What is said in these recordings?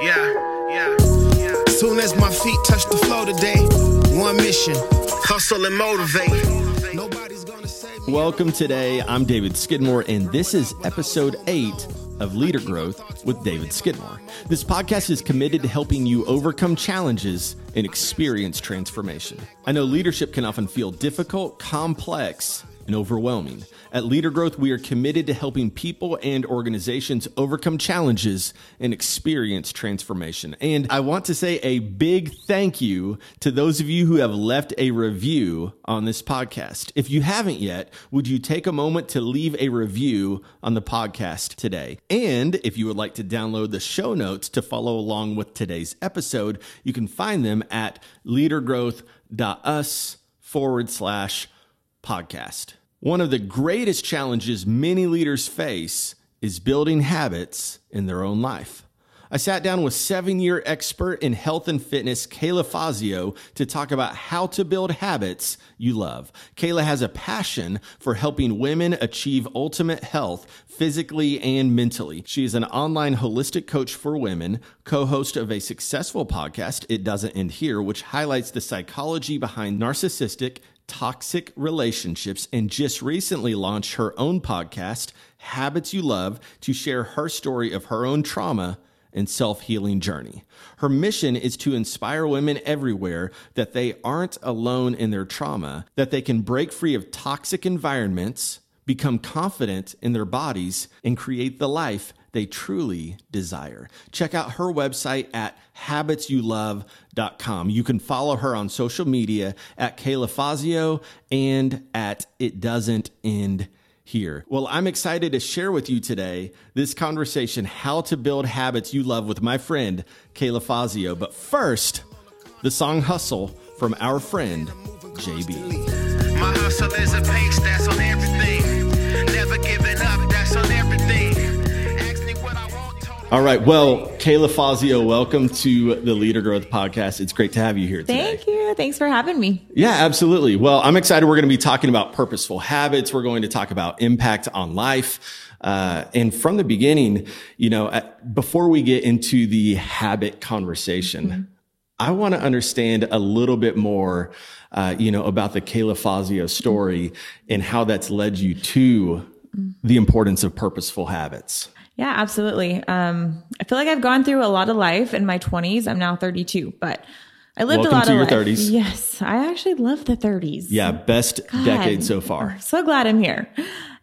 Yeah, yeah, yeah. Soon as my feet touch the floor today, one mission hustle and motivate. Nobody's gonna save me. Welcome today. I'm David Skidmore, and this is episode eight of Leader Growth with David Skidmore. This podcast is committed to helping you overcome challenges and experience transformation. I know leadership can often feel difficult, complex, and overwhelming. At Leader Growth, we are committed to helping people and organizations overcome challenges and experience transformation. And I want to say a big thank you to those of you who have left a review on this podcast. If you haven't yet, would you take a moment to leave a review on the podcast today? And if you would like to download the show notes to follow along with today's episode, you can find them at leadergrowth.us forward slash podcast. One of the greatest challenges many leaders face is building habits in their own life. I sat down with seven year expert in health and fitness, Kayla Fassio, to talk about how to build habits you love. Kayla has a passion for helping women achieve ultimate health physically and mentally. She is an online holistic coach for women, co host of a successful podcast, It Doesn't End Here, which highlights the psychology behind narcissistic toxic relationships and just recently launched her own podcast, Habits You Love, to share her story of her own trauma and self healing journey. Her mission is to inspire women everywhere that they aren't alone in their trauma, that they can break free of toxic environments, become confident in their bodies, and create the life they truly desire. Check out her website at habitsyouLove.com. You can follow her on social media at Kayla Fassio and at It Doesn't End Here. Well, I'm excited to share with you today this conversation, how to build habits you love with my friend Kayla Fassio. But first, the song Hustle from our friend JB. All right. Well, Kayla Fassio, welcome to the Leader Growth Podcast. It's great to have you here today. Thank you. Thanks for having me. Yeah, absolutely. Well, I'm excited. We're going to be talking about purposeful habits. We're going to talk about impact on life. Uh, and from the beginning, you know, at, before we get into the habit conversation, I want to understand a little bit more, uh, you know, about the Kayla Fassio story and how that's led you to the importance of purposeful habits. Yeah, absolutely. Um, I feel like I've gone through a lot of life in my 20s. I'm now 32, but I lived Welcome a lot to of your life. 30s. Yes, I actually love the 30s. Yeah, best decade so far. So glad I'm here.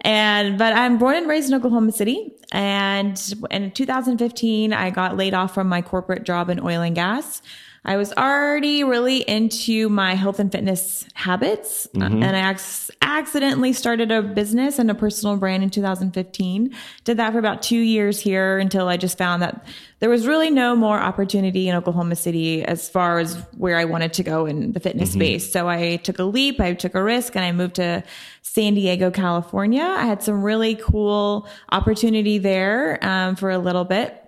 And but I'm born and raised in Oklahoma City. And in 2015, I got laid off from my corporate job in oil and gas. I was already really into my health and fitness habits, Mm-hmm. and I ac- accidentally started a business and a personal brand in 2015. Did that for about two years here until I just found that there was really no more opportunity in Oklahoma City as far as where I wanted to go in the fitness space. So I took a leap, I took a risk, and I moved to San Diego, California. I had some really cool opportunity there um, for a little bit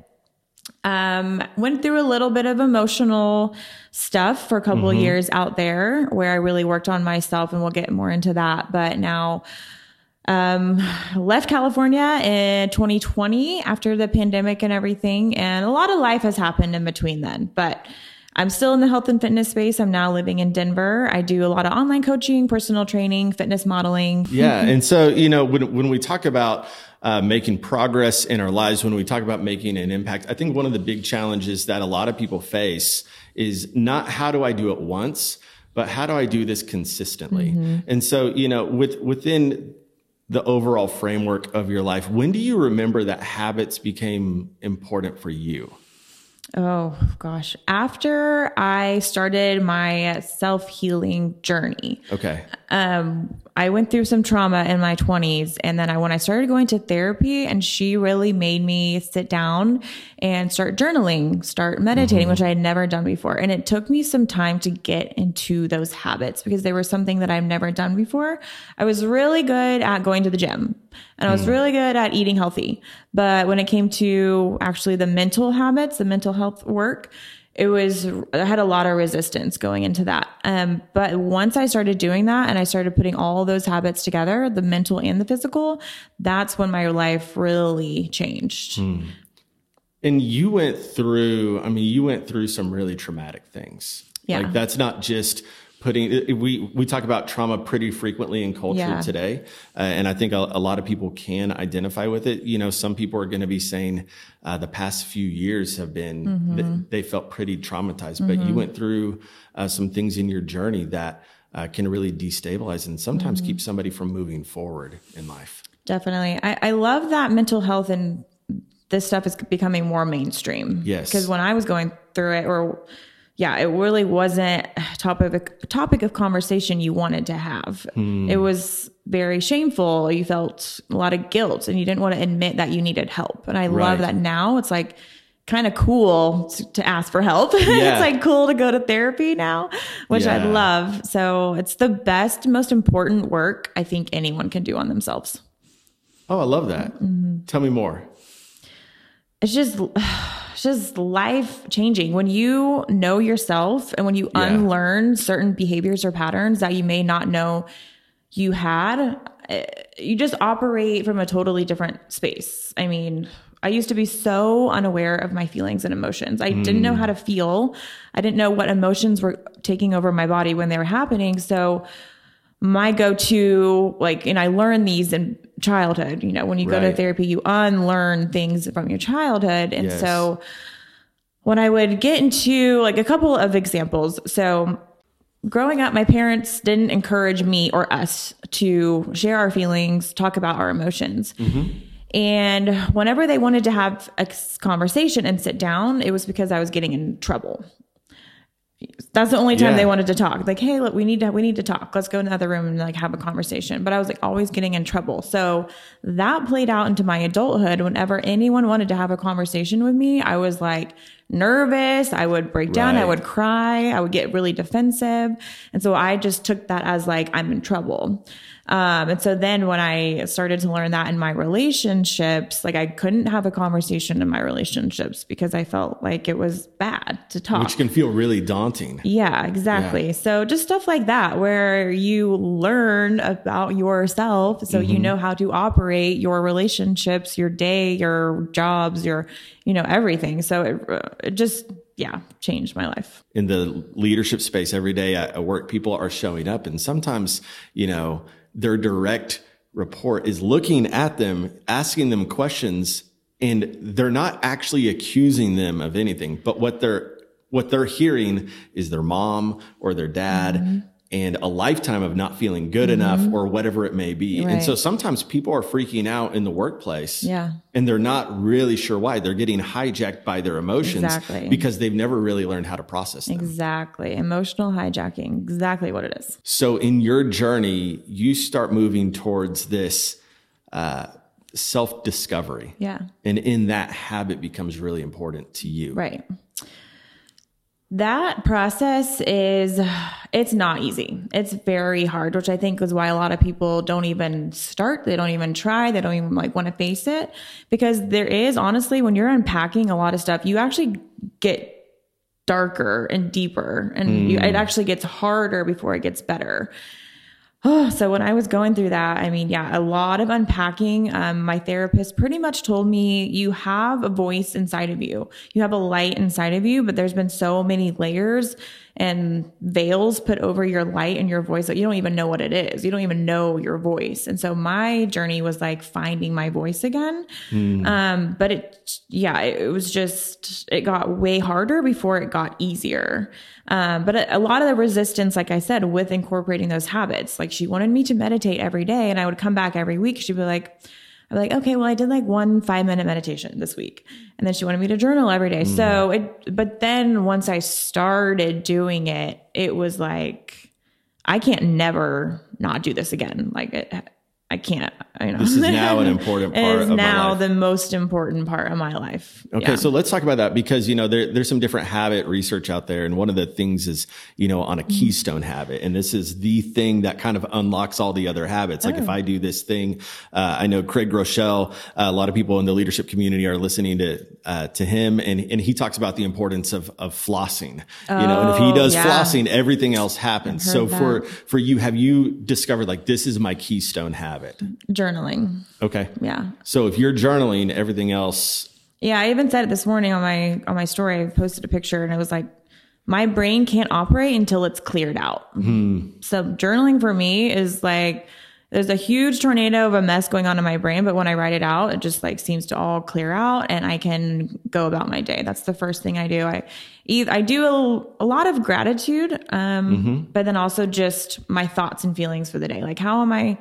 um, went through a little bit of emotional stuff for a couple of years out there where I really worked on myself and we'll get more into that. But now, um, left California in 2020 after the pandemic and everything. And a lot of life has happened in between then, but I'm still in the health and fitness space. I'm now living in Denver. I do a lot of online coaching, personal training, fitness modeling. Yeah. And so, you know, when, when we talk about uh, making progress in our lives, when we talk about making an impact, I think one of the big challenges that a lot of people face is not how do I do it once, but how do I do this consistently? And so, you know, with, within the overall framework of your life, when do you remember that habits became important for you? Oh gosh. After I started my self healing journey, Okay. um, I went through some trauma in my 20s. And then I, when I started going to therapy, and she really made me sit down and start journaling, start meditating, mm-hmm. which I had never done before. And it took me some time to get into those habits because they were something that I've never done before. I was really good at going to the gym and I was mm. really good at eating healthy. But when it came to actually the mental habits, the mental health work, it was I had a lot of resistance going into that. Um, but once I started doing that and I started putting all those habits together, the mental and the physical, that's when my life really changed. And you went through, I mean, you went through some really traumatic things. Yeah. Like that's not just putting, we, we talk about trauma pretty frequently in culture Yeah. today. Uh, and I think a, a lot of people can identify with it. You know, some people are going to be saying, uh, the past few years have been, Mm-hmm. th- they felt pretty traumatized, but you went through uh, some things in your journey that uh, can really destabilize and sometimes Mm-hmm. keep somebody from moving forward in life. Definitely. I, I love that mental health and this stuff is becoming more mainstream. Yes. Because when I was going through it, or yeah, it really wasn't a topic of, topic of conversation you wanted to have. It was very shameful. You felt a lot of guilt and you didn't want to admit that you needed help. And I Right. love that now. It's like kind of cool to, to ask for help. Yeah. it's like cool to go to therapy now, which I love. So it's the best, most important work I think anyone can do on themselves. Oh, I love that. Mm-hmm. Tell me more. it's just just life changing when you know yourself and when you Yeah. unlearn certain behaviors or patterns that you may not know you had eh, you just operate from a totally different space. I mean i used to be so unaware of my feelings and emotions. I didn't know how to feel. I didn't know what emotions were taking over my body when they were happening. So my go-to like and i learned these in childhood you know when you go to therapy you unlearn things from your childhood. And Yes. so when i would get into like a couple of examples so growing up my parents didn't encourage me or us to share our feelings talk about our emotions. Mm-hmm. And whenever they wanted to have a conversation and sit down it was because i was getting in trouble that's the only time Yeah. they wanted to talk. Like, hey, look, we need to we need to talk. Let's go in the other room and like have a conversation. But I was like always getting in trouble. So that played out into my adulthood. Whenever anyone wanted to have a conversation with me, I was like nervous. I would break down. I would cry. I would get really defensive. And so I just took that as like I'm in trouble. Um, and so then when I started to learn that in my relationships, like I couldn't have a conversation in my relationships because I felt like it was bad to talk. Which can feel really daunting. Yeah, exactly. So just stuff like that where you learn about yourself so Mm-hmm. you know how to operate your relationships, your day, your jobs, your you know everything. So it, it just yeah, changed my life. in the leadership space every day at work, people are showing up and sometimes, you know, their direct report is looking at them, asking them questions and they're not actually accusing them of anything, but what they're, what they're hearing is their mom or their dad Mm-hmm. And a lifetime of not feeling good enough or whatever it may be. And so sometimes people are freaking out in the workplace. Yeah. And they're not really sure why. They're getting hijacked by their emotions Exactly. because they've never really learned how to process them. Exactly. Emotional hijacking. Exactly what it is. So in your journey, you start moving towards this uh, self discovery. Yeah. And in that habit becomes really important to you. Right. That process is it's not easy. It's very hard, which I think is why a lot of people don't even start. They don't even try. They don't even like want to face it because there is honestly when you're unpacking a lot of stuff, you actually get darker and deeper and you, it mm. actually gets harder before it gets better. Oh, so when I was going through that, I mean, yeah, a lot of unpacking. Um, my therapist pretty much told me you have a voice inside of you. You have a light inside of you, but there's been so many layers and veils put over your light and your voice that you don't even know what it is. You don't even know your voice. And so my journey was like finding my voice again. Um, but it, yeah, it, it was just, it got way harder before it got easier. Um, but a, a lot of the resistance, like I said, with incorporating those habits, like she wanted me to meditate every day and I would come back every week. She'd be like, I'm like, okay, well, I did like one five minute meditation this week. And then she wanted me to journal every day. So mm. it, but then once I started doing it, it was like, I can't never not do this again. Like it, I can't, you know, This is now an important part is of my now the most important part of my life. Okay, Yeah. so let's talk about that because you know there, there's some different habit research out there, and one of the things is you know on a keystone habit, and this is the thing that kind of unlocks all the other habits. Like if I do this thing, uh, I know Craig Groeschel, uh, a lot of people in the leadership community are listening to uh, to him, and and he talks about the importance of of flossing. you know, and if he Oh, does yeah. flossing, everything else happens. So heard for for you, have you discovered like this is my keystone habit? Journaling. Okay. Yeah. So if you're journaling, everything else Yeah, I even said it this morning on my on my story. I posted a picture and it was like my brain can't operate until it's cleared out. So journaling for me is like there's a huge tornado of a mess going on in my brain, but when I write it out, it just like seems to all clear out and I can go about my day. That's the first thing I do. I I do a, a lot of gratitude, um, but then also just my thoughts and feelings for the day. Like how am I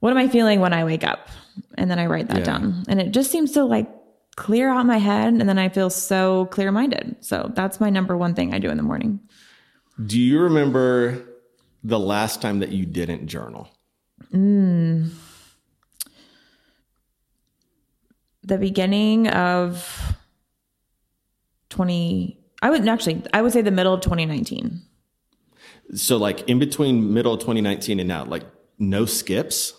what am I feeling when I wake up? And then I write that Yeah. down. And it just seems to like clear out my head and then I feel so clear minded. So that's my number one thing I do in the morning. Do you remember the last time that you didn't journal? Mm. The beginning of 20, I would actually, I would say the middle of 2019. So, like in between middle of 2019 and now, like no skips.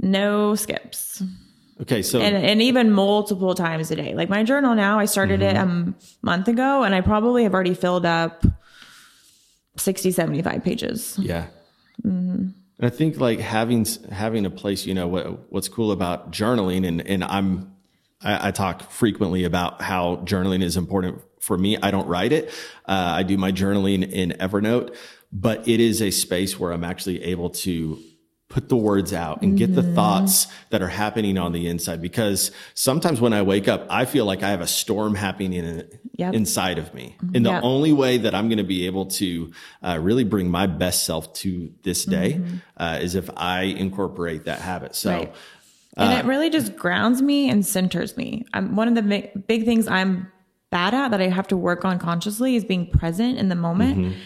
No skips. Okay, so And, and even multiple times a day. Like my journal now, I started it a m- month ago and I probably have already filled up 60, 75 pages. Yeah. And I think like having having a place, you know, what what's cool about journaling, and and I'm I, I talk frequently about how journaling is important for me. I don't write it. Uh, I do my journaling in Evernote, but it is a space where I'm actually able to put the words out and get the mm-hmm. thoughts that are happening on the inside. Because sometimes when I wake up, I feel like I have a storm happening in, Yep. inside of me. Mm-hmm. And the Yep. only way that I'm going to be able to uh, really bring my best self to this day mm-hmm. uh, is if I incorporate that habit. So, Right. And it uh, really just grounds me and centers me. I'm one of the big, big things I'm bad at that I have to work on consciously is being present in the moment.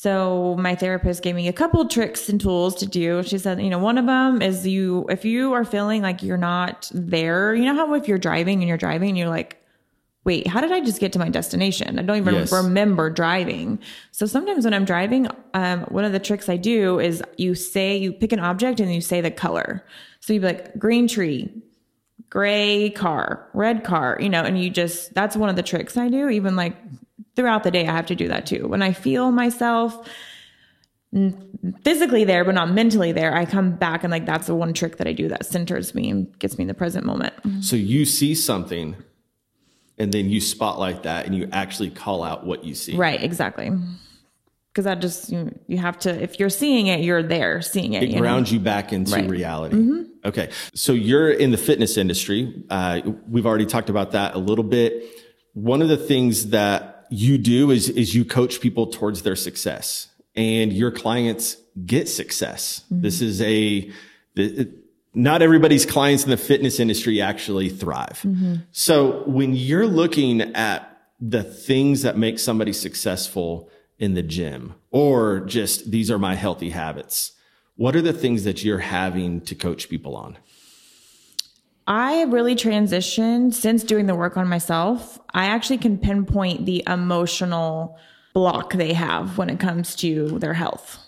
So my therapist gave me a couple tricks and tools to do. She said, you know, one of them is you if you are feeling like you're not there, you know how if you're driving and you're driving and you're like wait, how did I just get to my destination? I don't even Yes. remember driving. So sometimes when I'm driving, um, one of the tricks I do is you say, you pick an object and you say the color. So you'd be like, green tree, gray car, red car, you know, and you just, that's one of the tricks I do. Even like throughout the day, I have to do that too. When I feel myself physically there, but not mentally there, I come back and like, that's the one trick that I do that centers me and gets me in the present moment. Mm-hmm. so you see something and then you spotlight that and you actually call out what you see. Right, exactly. Because that just you, you have to if you're seeing it, you're there seeing it. It you know? grounds you back into Right. reality. Mm-hmm. Okay. So you're in the fitness industry. Uh, we've already talked about that a little bit. One of the things that you do is, is you coach people towards their success and your clients get success. Mm-hmm. This is a, it- not everybody's clients in the fitness industry actually thrive. Mm-hmm. So when you're looking at the things that make somebody successful in the gym or just these are my healthy habits, what are the things that you're having to coach people on? I really transitioned since doing the work on myself. I actually can pinpoint the emotional block they have when it comes to their health.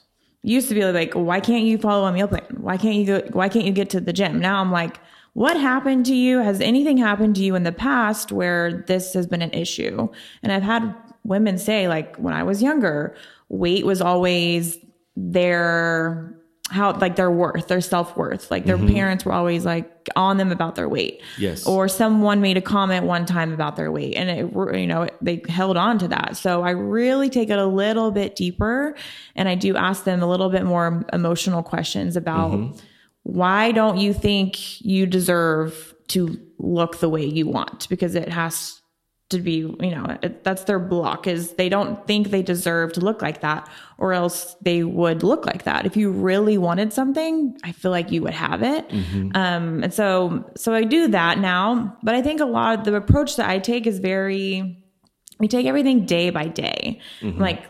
Used to be like, why can't you follow a meal plan? Why can't you go, why can't you get to the gym? Now I'm like, what happened to you? Has anything happened to you in the past where this has been an issue? And I've had women say, like, when I was younger, weight was always their how like their worth, their self worth. Like their mm-hmm. parents were always like on them about their weight. Yes. Or someone made a comment one time about their weight, and it you know they held on to that. So I really take it a little bit deeper, and I do ask them a little bit more emotional questions about mm-hmm. why don't you think you deserve to look the way you want because it has to be you know it, that's their block is they don't think they deserve to look like that or else they would look like that. If you really wanted something i feel like you would have it. Um and so so i do that now but i think a lot of the approach that i take is very we take everything day by day. Mm-hmm. Like,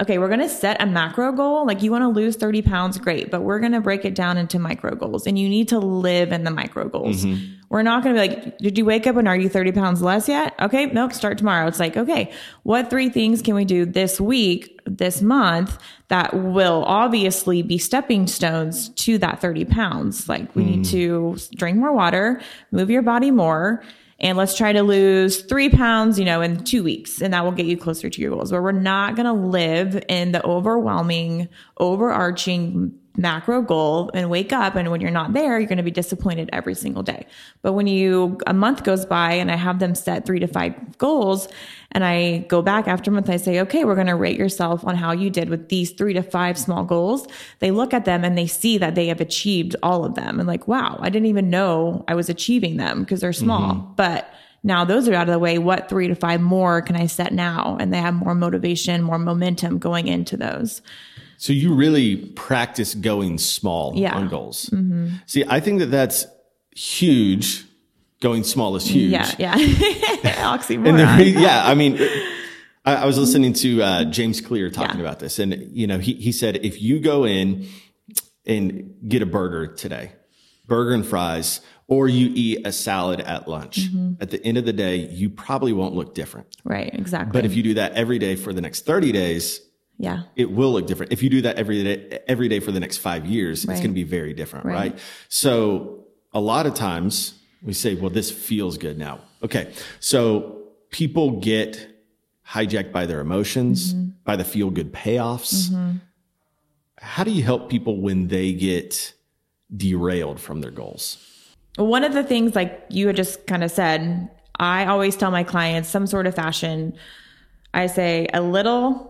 okay, we're going to set a macro goal. Like, you want to lose 30 pounds, great, but we're going to break it down into micro goals and you need to live in the micro goals. Mm-hmm. We're not going to be like, did you wake up and are you 30 pounds less yet? Okay, nope, start tomorrow. It's like, okay, what three things can we do this week, this month that will obviously be stepping stones to that 30 pounds? Like, we need mm. to drink more water, move your body more and let's try to lose three pounds, you know, in two weeks, and that will get you closer to your goals. But we're not going to live in the overwhelming, overarching macro goal and wake up and when you're not there you're going to be disappointed every single day. But when you a month goes by and i have them set three to five goals and i go back after a month i say okay we're going to rate yourself on how you did with these three to five small goals. They look at them and they see that they have achieved all of them and like wow i didn't even know i was achieving them because they're small. Mm-hmm. But now those are out of the way. What three to five more can i set now? And they have more motivation more momentum going into those So you really practice going small Yeah. on goals. See, I think that that's huge. Going small is huge. yeah yeah oxymoron re- yeah, I mean, I, I was listening to uh, James Clear talking Yeah. about this, and you know, he he said if you go in and get a burger today, burger and fries, or you eat a salad at lunch, Mm-hmm. at the end of the day, you probably won't look different. right exactly But if you do that every day for the next thirty days, yeah it will look different. If you do that every day, every day for the next five years, it's going to be very different, Right. right. So a lot of times we say, well, this feels good now. Okay. So people get hijacked by their emotions, Mm-hmm. by the feel good payoffs. How do you help people when they get derailed from their goals? One of the things, like you had just kind of said, I always tell my clients some sort of fashion. I say a little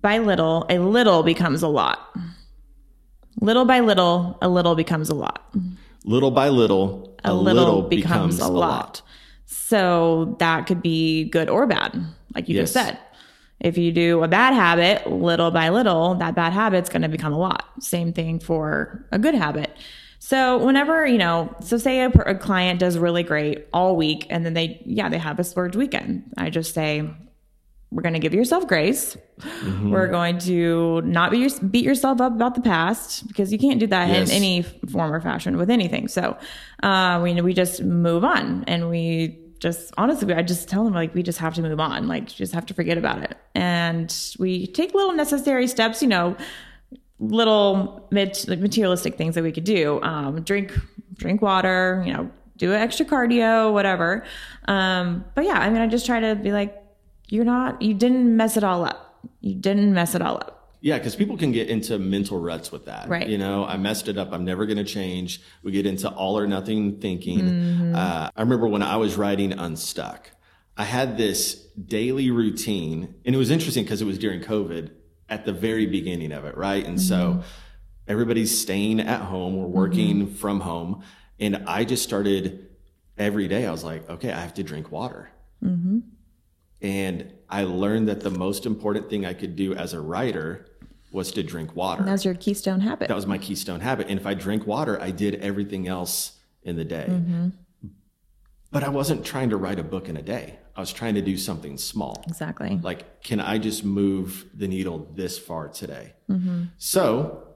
by little, a little becomes a lot. Little by little, a little becomes a lot. Little by little, A, little, becomes, a lot. So that could be good or bad, like you just said. If you do a bad habit, little by little, that bad habit's going to become a lot. Same thing for a good habit. So whenever, you know, so say a, a client does really great all week and then they, yeah, they have a splurge weekend. I just say, we're going to give yourself grace. We're going to not be your, beat yourself up about the past because you can't do that Yes. in any form or fashion with anything. So, uh, we, we just move on and we just, honestly, I just tell them like, we just have to move on. Like, you just have to forget about it. And we take little necessary steps, you know, little materialistic things that we could do. Um, drink, drink water, you know, do extra cardio, whatever. Um, but yeah, I mean, I just try to be like, you're not, you didn't mess it all up. You didn't mess it all up. Yeah, because people can get into mental ruts with that. Right. You know, I messed it up. I'm never going to change. We get into all or nothing thinking. Mm-hmm. Uh, I remember when I was writing Unstuck, I had this daily routine, and it was interesting because it was during COVID at the very beginning of it, right? And Mm-hmm. so everybody's staying at home, we're working Mm-hmm. from home, and I just started every day. I was like, okay, I have to drink water. And I learned that the most important thing I could do as a writer was to drink water. That's your keystone habit. that was my keystone habit. And if I drank water, I did everything else in the day. Mm-hmm. But I wasn't trying to write a book in a day. I was trying to do something small. exactly. Like, can I just move the needle this far today? Mm-hmm. So,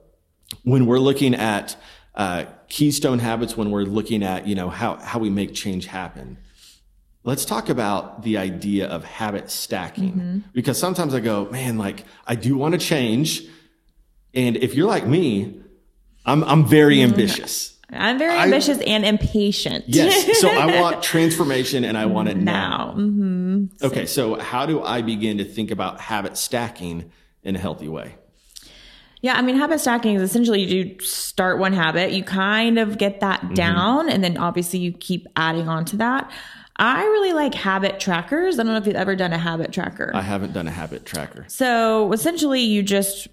when we're looking at uh, keystone habits, when we're looking at you know how how we make change happen, let's talk about the idea of habit stacking. Mm-hmm. Because sometimes I go, man, like I do want to change, and if you're like me, I'm I'm very Mm-hmm. ambitious. I'm very I- ambitious and impatient. Yes, so I want transformation, and I want it now. now. hmm Okay, so how do I begin to think about habit stacking in a healthy way? Yeah, I mean, habit stacking is essentially you do start one habit, you kind of get that Mm-hmm. down, and then obviously you keep adding on to that. I really like habit trackers. I don't know if you've ever done a habit tracker. I haven't done a habit tracker. So essentially, you just,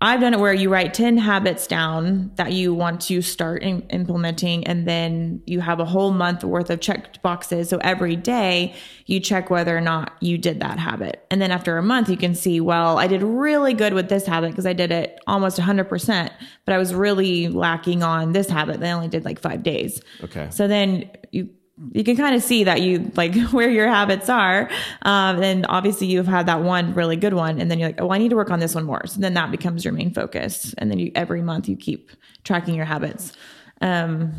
I've done it where you write 10 habits down that you want to start in, implementing, and then you have a whole month worth of checked boxes. So every day you check whether or not you did that habit. And then after a month, you can see, well, I did really good with this habit because I did it almost 100%, but I was really lacking on this habit. I only did like five days. Okay. So then you you can kind of see that you like where your habits are. Um, and obviously you've had that one really good one. And then you're like, oh, I need to work on this one more. So then that becomes your main focus. And then you every month you keep tracking your habits. Um,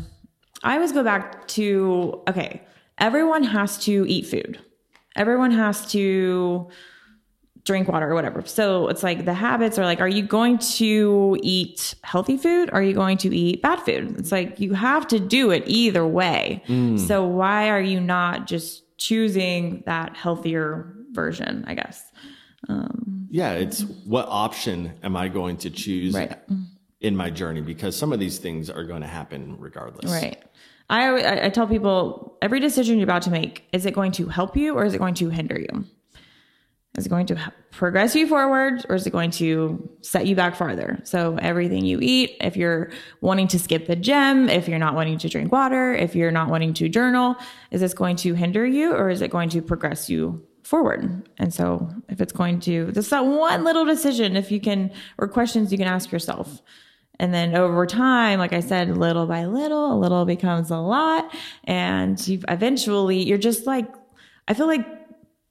I always go back to okay, everyone has to eat food. Everyone has to drink water or whatever. So it's like the habits are like, are you going to eat healthy food? Or are you going to eat bad food? It's like you have to do it either way. Mm. So why are you not just choosing that healthier version, I guess? Um, yeah, it's what option am I going to choose? Right. in my journey because some of these things are going to happen regardless. Right. I, always- I I tell people every decision you're about to make is it going to help you or is it going to hinder you? Is it going to progress you forward or is it going to set you back farther? So everything you eat, if you're wanting to skip the gym, if you're not wanting to drink water, if you're not wanting to journal, is this going to hinder you or is it going to progress you forward? And so if it's going to, just that one little decision, if you can, or questions you can ask yourself. And then over time, like I said, little by little, a little becomes a lot. And you eventually, you're just like, I feel like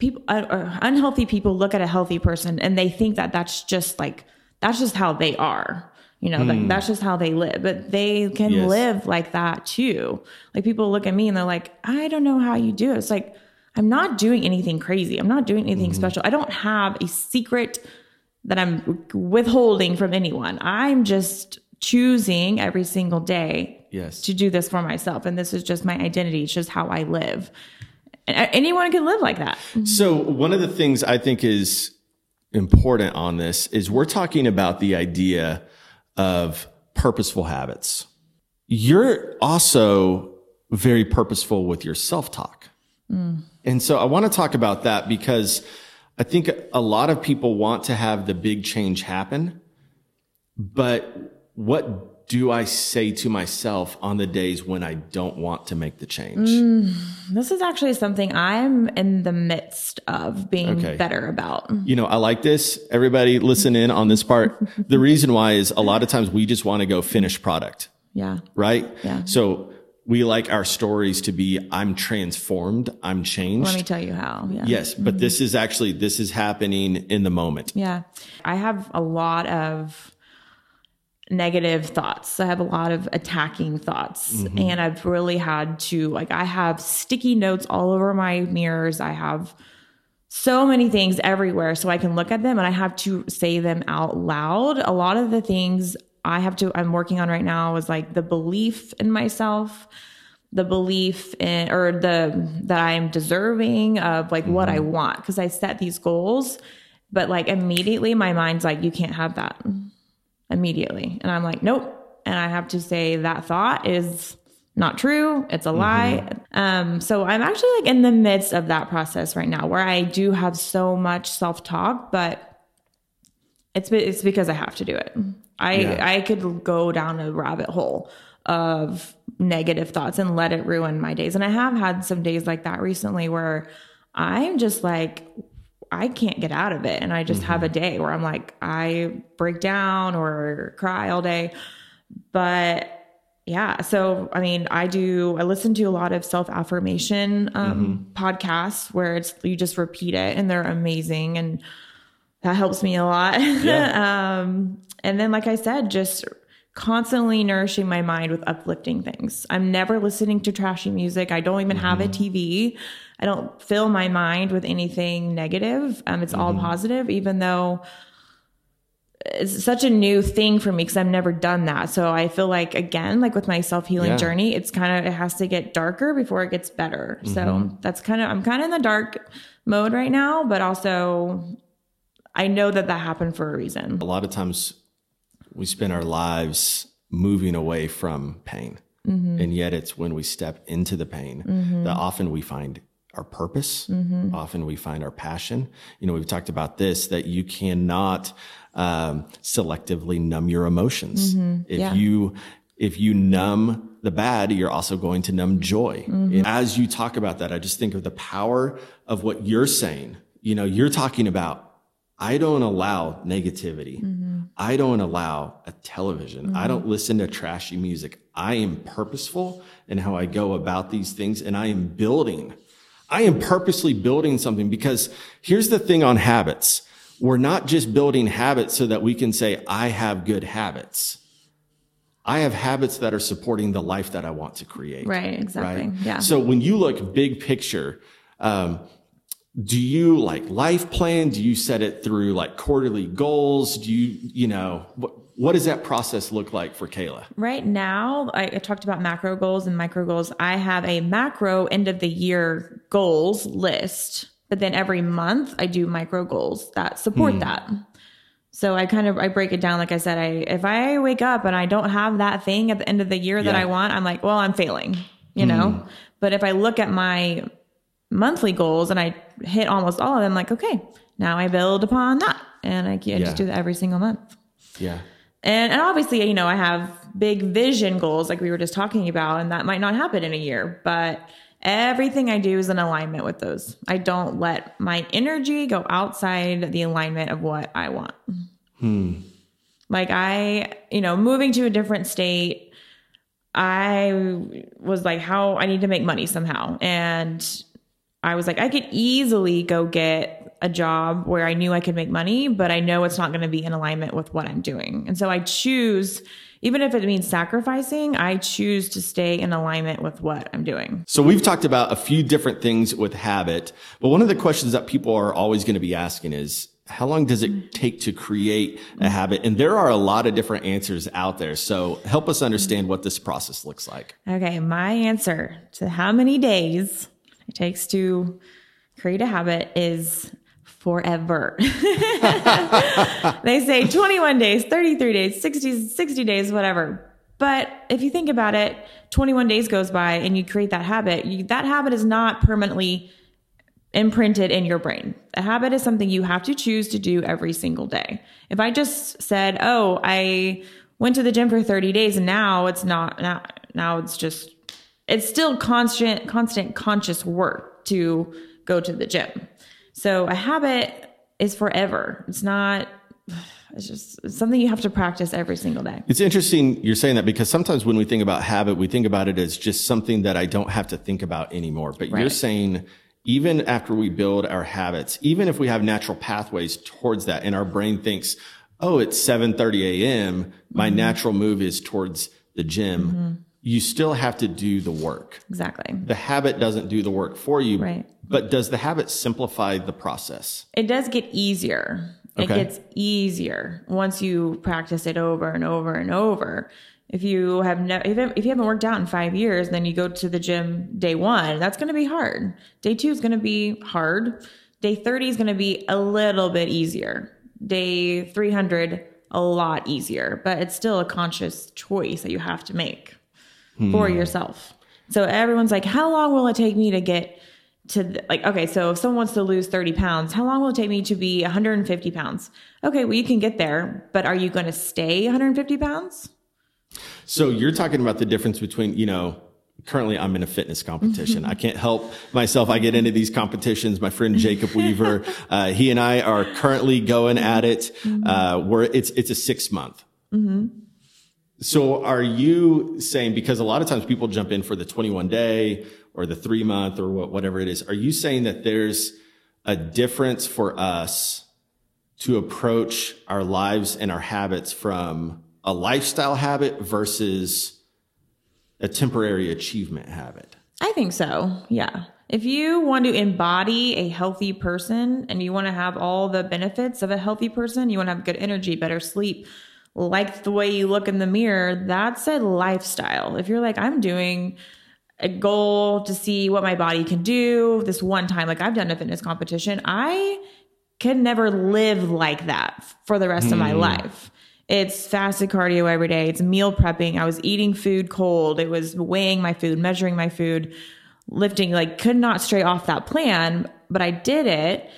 people, uh, uh, unhealthy people look at a healthy person and they think that that's just like, that's just how they are. You know, like that's just how they live, but they can Yes. live like that too. Like people look at me and they're like, I don't know how you do it. It's like, I'm not doing anything crazy. I'm not doing anything special. I don't have a secret that I'm withholding from anyone. I'm just choosing every single day Yes. to do this for myself. And this is just my identity. It's just how I live. And a- anyone can live like that. Mm-hmm. So one of the things I think is important on this is we're talking about the idea of purposeful habits. You're also very purposeful with your self-talk. Mm. And so I want to talk about that because I think a lot of people want to have the big change happen, but what do I say to myself on the days when I don't want to make the change? Mm, this is actually something I'm in the midst of being Okay. better about. you know, I like this. Everybody listen in on this part. the reason why is a lot of times we just want to go finish product, Yeah. right? Yeah. So we like our stories to be, I'm transformed, I'm changed. Let me tell you how. Yeah. yes, but mm-hmm. this is actually, this is happening in the moment. Yeah. I have a lot of negative thoughts. I have a lot of attacking thoughts. Mm-hmm. And I've really had to, like, I have sticky notes all over my mirrors. I have so many things everywhere. So I can look at them and I have to say them out loud. A lot of the things I have to, I'm working on right now is like the belief in myself the belief in or the that I'm deserving of like what I mm-hmm. want because I set these goals but like immediately my mind's like you can't have that immediately and I'm like nope and I have to say that thought is not true it's a lie um so I'm actually like in the midst of that process right now where I do have so much self-talk but it's it's because I have to do it. I Yeah. I could go down a rabbit hole of negative thoughts and let it ruin my days. And I have had some days like that recently where I'm just like I can't get out of it and I just have a day where I'm like I break down or cry all day. But yeah, so I mean, I do. I listen to a lot of self affirmation um, podcasts where it's you just repeat it, and they're amazing, and that helps me a lot. um, and then, like I said, just constantly nourishing my mind with uplifting things. I'm never listening to trashy music. I don't even have a mm-hmm. TV. I don't fill my mind with anything negative. Um, it's all mm-hmm. positive, even though it's such a new thing for me because I've never done that. So I feel like again, like with my self healing Yeah. journey, it's kind of it has to get darker before it gets better. So mm-hmm. that's kind of I'm kind of in the dark mode right now, but also I know that that happened for a reason. A lot of times we spend our lives moving away from pain. Mm-hmm. And yet it's when we step into the pain that often we find our purpose. Mm-hmm. Often we find our passion. You know, we've talked about this, that you cannot um, selectively numb your emotions. If Mm-hmm. Yeah. you, if you numb the bad, you're also going to numb joy. Mm-hmm. And As you talk about that, I just think of the power of what you're saying. You know, you're talking about I don't allow negativity. I don't allow a television. I don't listen to trashy music. I am purposeful in how I go about these things and I am building. I am purposely building something because here's the thing on habits. We're not just building habits so that we can say, I have good habits. I have habits that are supporting the life that I want to create. Right, exactly. Yeah. So when you look big picture, um, do you like life plan? Do you set it through like quarterly goals? Do you, you know, what, what does that process look like for Kayla? Right now, I, I talked about macro goals and micro goals. I have a macro end of the year goals list, but then every month I do micro goals that support hmm. that. So I kind of I break it down like I said I if I wake up and I don't have that thing at the end of the year that I want, I'm like, well, I'm failing, you know? Hmm. But if I look at my monthly goals and I hit almost all of them, like, okay, now I build upon that. And I can Yeah. just do that every single month. Yeah. And and obviously, you know, I have big vision goals like we were just talking about, and that might not happen in a year, but everything I do is in alignment with those. I don't let my energy go outside the alignment of what I want. Hmm. Like I, you know, moving to a different state, I was like, how I need to make money somehow. And I was like, I could easily go get a job where I knew I could make money, but I know it's not going to be in alignment with what I'm doing. And so I choose, even if it means sacrificing, I choose to stay in alignment with what I'm doing. So we've talked about a few different things with habit, but one of the questions that people are always going to be asking is, how long does it take to create a habit? And there are a lot of different answers out there. So help us understand what this process looks like. Okay, my answer to how many days it takes to create a habit is forever. they say 21 days, 33 days, 60, 60 days, whatever. But if you think about it, 21 days goes by and you create that habit, you, that habit is not permanently imprinted in your brain. A habit is something you have to choose to do every single day. If I just said, "Oh, I went to the gym for 30 days and now it's not now now it's just it's still constant constant conscious work to go to the gym." So a habit is forever. It's not it's just it's something you have to practice every single day. It's interesting you're saying that because sometimes when we think about habit, we think about it as just something that I don't have to think about anymore. But you're saying even after we build our habits, even if we have natural pathways towards that and our brain thinks, oh, it's 7.30 a.m., my Mm-hmm. natural move is towards the gym, you still have to do the work. Exactly. The habit doesn't do the work for you. Right. But does the habit simplify the process? It does get easier. It gets easier once you practice it over and over and over. If you have no, if, if you haven't worked out in five years, then you go to the gym day one, that's going to be hard. Day two is going to be hard. Day 30 is going to be a little bit easier. Day 300, a lot easier, but it's still a conscious choice that you have to make for yourself. So everyone's like, how long will it take me to get to the, like, okay, so if someone wants to lose 30 pounds, how long will it take me to be 150 pounds? Okay, well, you can get there, but are you going to stay 150 pounds? So you're talking about the difference between, you know, currently I'm in a fitness competition. I can't help myself. I get into these competitions. My friend Jacob Weaver, uh, he and I are currently going at it. Uh, where it's, it's a six month. So are you saying, because a lot of times people jump in for the 21 day or the three month or what, whatever it is, are you saying that there's a difference for us to approach our lives and our habits from a lifestyle habit versus a temporary achievement habit? I think so. Yeah. If you want to embody a healthy person and you want to have all the benefits of a healthy person, you want to have good energy, better sleep, like the way you look in the mirror, that's a lifestyle. If you're like, I'm doing a goal to see what my body can do this one time, like I've done a fitness competition, I can never live like that for the rest of my hmm. life. It's fasted cardio every day. It's meal prepping. I was eating food cold. It was weighing my food, measuring my food, lifting, like could not stray off that plan, but I did it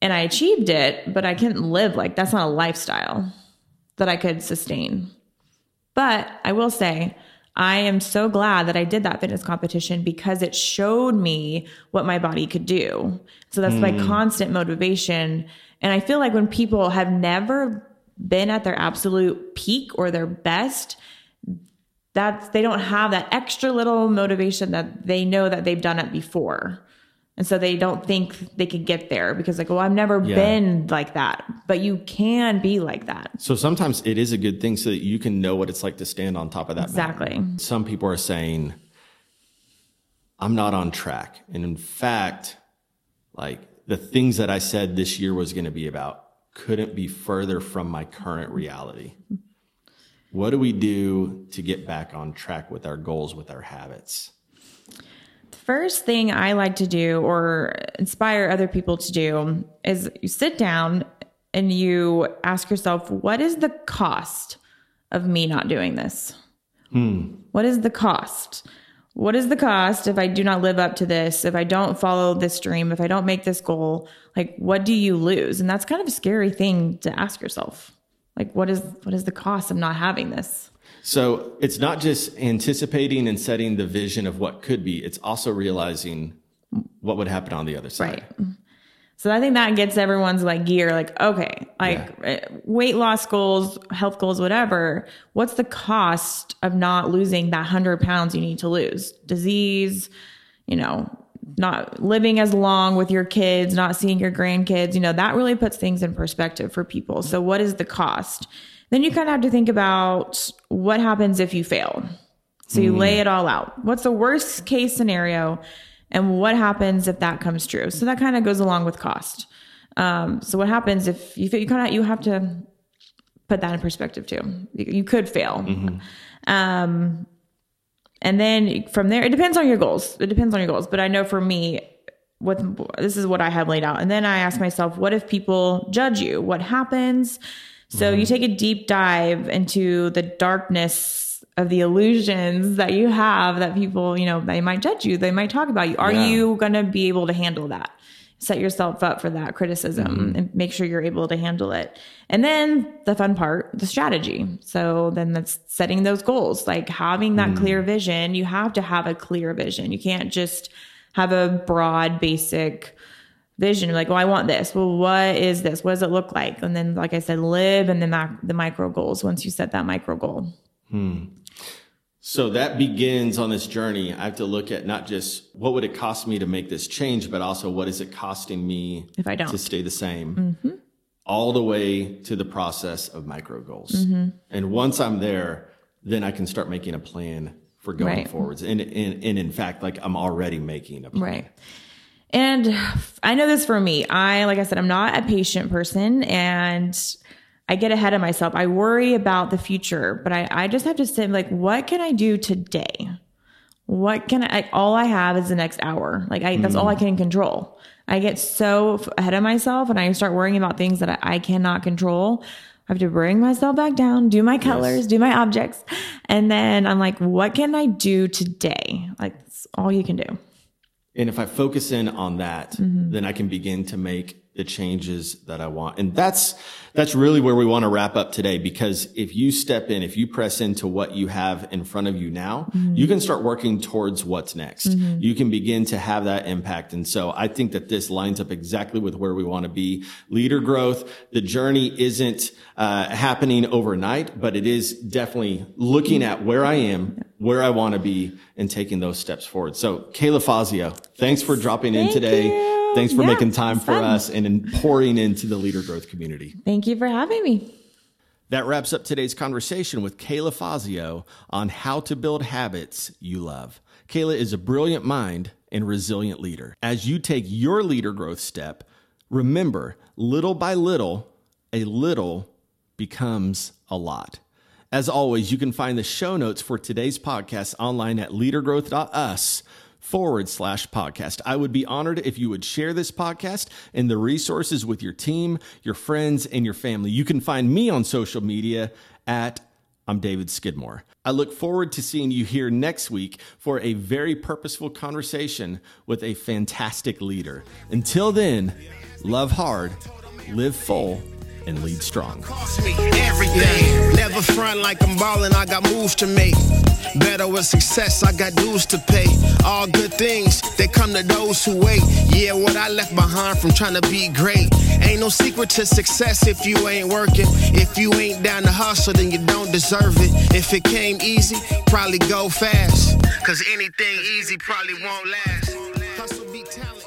and I achieved it, but I couldn't live like that's not a lifestyle that I could sustain. But I will say, I am so glad that I did that fitness competition because it showed me what my body could do. So that's my hmm. constant motivation. And I feel like when people have never been at their absolute peak or their best, that's they don't have that extra little motivation that they know that they've done it before. And so they don't think they can get there because like, well, I've never Yeah. been like that. But you can be like that. So sometimes it is a good thing so that you can know what it's like to stand on top of that. mountain. Exactly. Some people are saying, I'm not on track. And in fact, like the things that I said this year was going to be about couldn't be further from my current reality. What do we do to get back on track with our goals, with our habits? First thing I like to do or inspire other people to do is you sit down and you ask yourself, what is the cost of me not doing this? Hmm. What is the cost? What is the cost if I do not live up to this? If I don't follow this dream, if I don't make this goal, like what do you lose? And that's kind of a scary thing to ask yourself. Like what is what is the cost of not having this? So it's not just anticipating and setting the vision of what could be, it's also realizing what would happen on the other side. Right. So I think that gets everyone's like gear, like, okay, like uh, weight loss goals, health goals, whatever. What's the cost of not losing that hundred pounds you need to lose? Disease, you know, not living as long with your kids, not seeing your grandkids, you know, that really puts things in perspective for people. So what is the cost? Then you kind of have to think about what happens if you fail. So you lay it all out. What's the worst case scenario? And what happens if that comes true? So that kind of goes along with cost. Um, so what happens if you you kind of you have to put that in perspective too. You, you could fail. Um, and then from there, it depends on your goals. It depends on your goals. But I know for me, what this is what I have laid out. And then I ask myself, what if people judge you? What happens? So mm-hmm. you take a deep dive into the darkness of the illusions that you have that people, you know, they might judge you, they might talk about you. Are Yeah. you going to be able to handle that? Set yourself up for that criticism mm-hmm. and make sure you're able to handle it. And then the fun part, the strategy. So then that's setting those goals, like having that clear mm. vision. You have to have a clear vision. You can't just have a broad, basic vision. Like, well, I want this. Well, what is this? What does it look like? And then, like I said, live and then mac- the micro goals once you set that micro goal. Hmm. So that begins on this journey. I have to look at not just what would it cost me to make this change, but also what is it costing me If I don't. to stay the same, all the way to the process of micro goals. Mm-hmm. And once I'm there, then I can start making a plan for going Right. forwards. And, and, and in fact, like I'm already making a plan. Right. And I know this for me. I, like I said, I'm not a patient person and I get ahead of myself. I worry about the future, but I, I just have to say, like, what can I do today? What can I, like, all I have is the next hour. Like, I, that's all I can control. I get so ahead of myself and I start worrying about things that I, I cannot control. I have to bring myself back down, do my colors, do my objects. And then I'm like, what can I do today? Like, that's all you can do. And if I focus in on that, Mm-hmm. then I can begin to make the changes that I want. And that's, that's really where we want to wrap up today. Because if you step in, if you press into what you have in front of you now, Mm-hmm. you can start working towards what's next. You can begin to have that impact. And so I think that this lines up exactly with where we want to be. Leader growth, the journey isn't uh, happening overnight, but it is definitely looking at where I am, where I want to be, and taking those steps forward. So, Kayla Fassio, thanks for dropping in today. you. Thanks for Yeah, making time for fun. us and in pouring into the leader growth community. Thank you for having me. That wraps up today's conversation with Kayla Fassio on how to build habits you love. Kayla is a brilliant mind and resilient leader. As you take your leader growth step, remember little by little, a little becomes a lot. As always, you can find the show notes for today's podcast online at leadergrowth.us forward slash podcast. I would be honored if you would share this podcast and the resources with your team, your friends, and your family. You can find me on social media at I'm David Skidmore. I look forward to seeing you here next week for a very purposeful conversation with a fantastic leader. Until then, love hard, live full, and lead strong. everything. Never front like I'm ballin', I got moves to make. Better with success, I got dues to pay. All good things, they come to those who wait. Yeah, what I left behind from trying to be great. Ain't no secret to success if you ain't working. If you ain't down to hustle, then you don't deserve it. If it came easy, probably go fast. Cause anything easy probably won't last. Hustle beat talent.